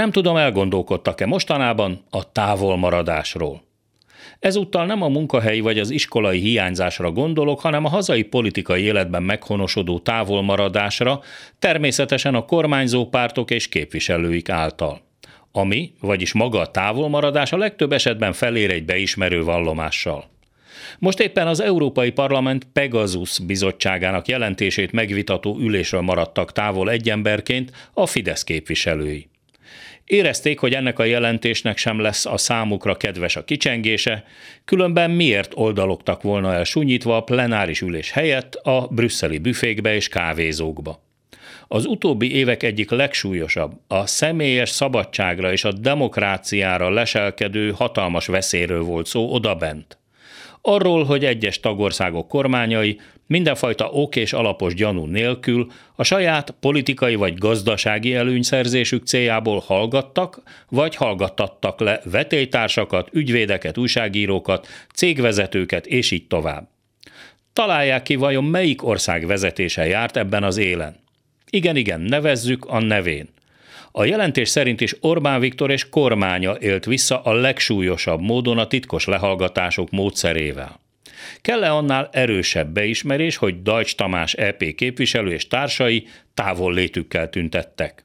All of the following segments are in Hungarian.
Nem tudom, elgondolkodtak-e mostanában a távolmaradásról. Ezúttal nem a munkahelyi vagy az iskolai hiányzásra gondolok, hanem a hazai politikai életben meghonosodó távolmaradásra, természetesen a kormányzó pártok és képviselőik által. Ami, vagyis maga a távolmaradás a legtöbb esetben felér egy beismerő vallomással. Most éppen az Európai Parlament Pegasus bizottságának jelentését megvitató ülésről maradtak távol egy emberként a Fidesz képviselői. Érezték, hogy ennek a jelentésnek sem lesz a számukra kedves a kicsengése, különben miért oldalogtak volna el sunyítva a plenáris ülés helyett a brüsszeli büfékbe és kávézókba. Az utóbbi évek egyik legsúlyosabb, a személyes szabadságra és a demokráciára leselkedő hatalmas veszélyről volt szó odabent arról, hogy egyes tagországok kormányai mindenfajta ok és alapos gyanú nélkül a saját politikai vagy gazdasági előnyszerzésük céljából hallgattak, vagy hallgattattak le vetélytársakat, ügyvédeket, újságírókat, cégvezetőket és így tovább. Találják ki, vajon melyik ország vezetése járt ebben az élen. Igen, igen, nevezzük a nevén. A jelentés szerint is Orbán Viktor és kormánya élt vissza a legsúlyosabb módon a titkos lehallgatások módszerével. Kell-e annál erősebb beismerés, hogy Dajcs Tamás EP képviselő és társai távol létükkel tüntettek?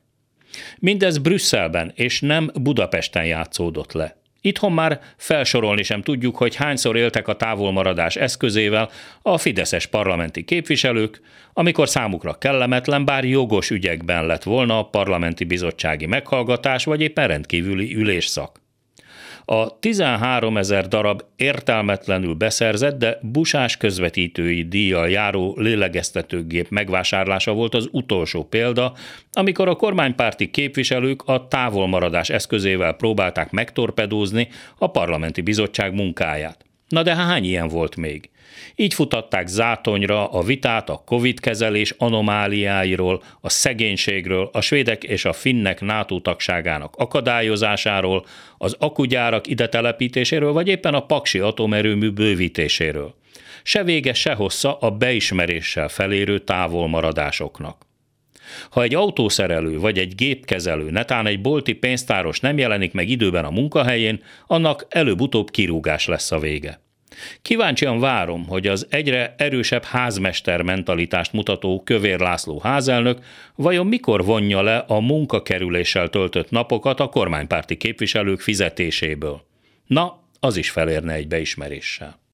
Mindez Brüsszelben és nem Budapesten játszódott le. Itthon már felsorolni sem tudjuk, hogy hányszor éltek a távolmaradás eszközével a fideszes parlamenti képviselők, amikor számukra kellemetlen, bár jogos ügyekben lett volna a parlamenti bizottsági meghallgatás vagy éppen rendkívüli ülésszak. A 13 ezer darab értelmetlenül beszerzett, de busás közvetítői díjjal járó lélegeztetőgép megvásárlása volt az utolsó példa, amikor a kormánypárti képviselők a távolmaradás eszközével próbálták megtorpedózni a parlamenti bizottság munkáját. Na de hány ilyen volt még? Így futatták zátonyra a vitát a Covid kezelés anomáliáiról, a szegénységről, a svédek és a finnek NATO tagságának akadályozásáról, az akugyárak ide telepítéséről, vagy éppen a paksi atomerőmű bővítéséről. Se vége, se hossza a beismeréssel felérő távolmaradásoknak. Ha egy autószerelő vagy egy gépkezelő, netán egy bolti pénztáros nem jelenik meg időben a munkahelyén, annak előbb-utóbb kirúgás lesz a vége. Kíváncsian várom, hogy az egyre erősebb házmester mentalitást mutató Kövér László házelnök vajon mikor vonja le a munkakerüléssel töltött napokat a kormánypárti képviselők fizetéséből. Na, az is felérne egy beismeréssel.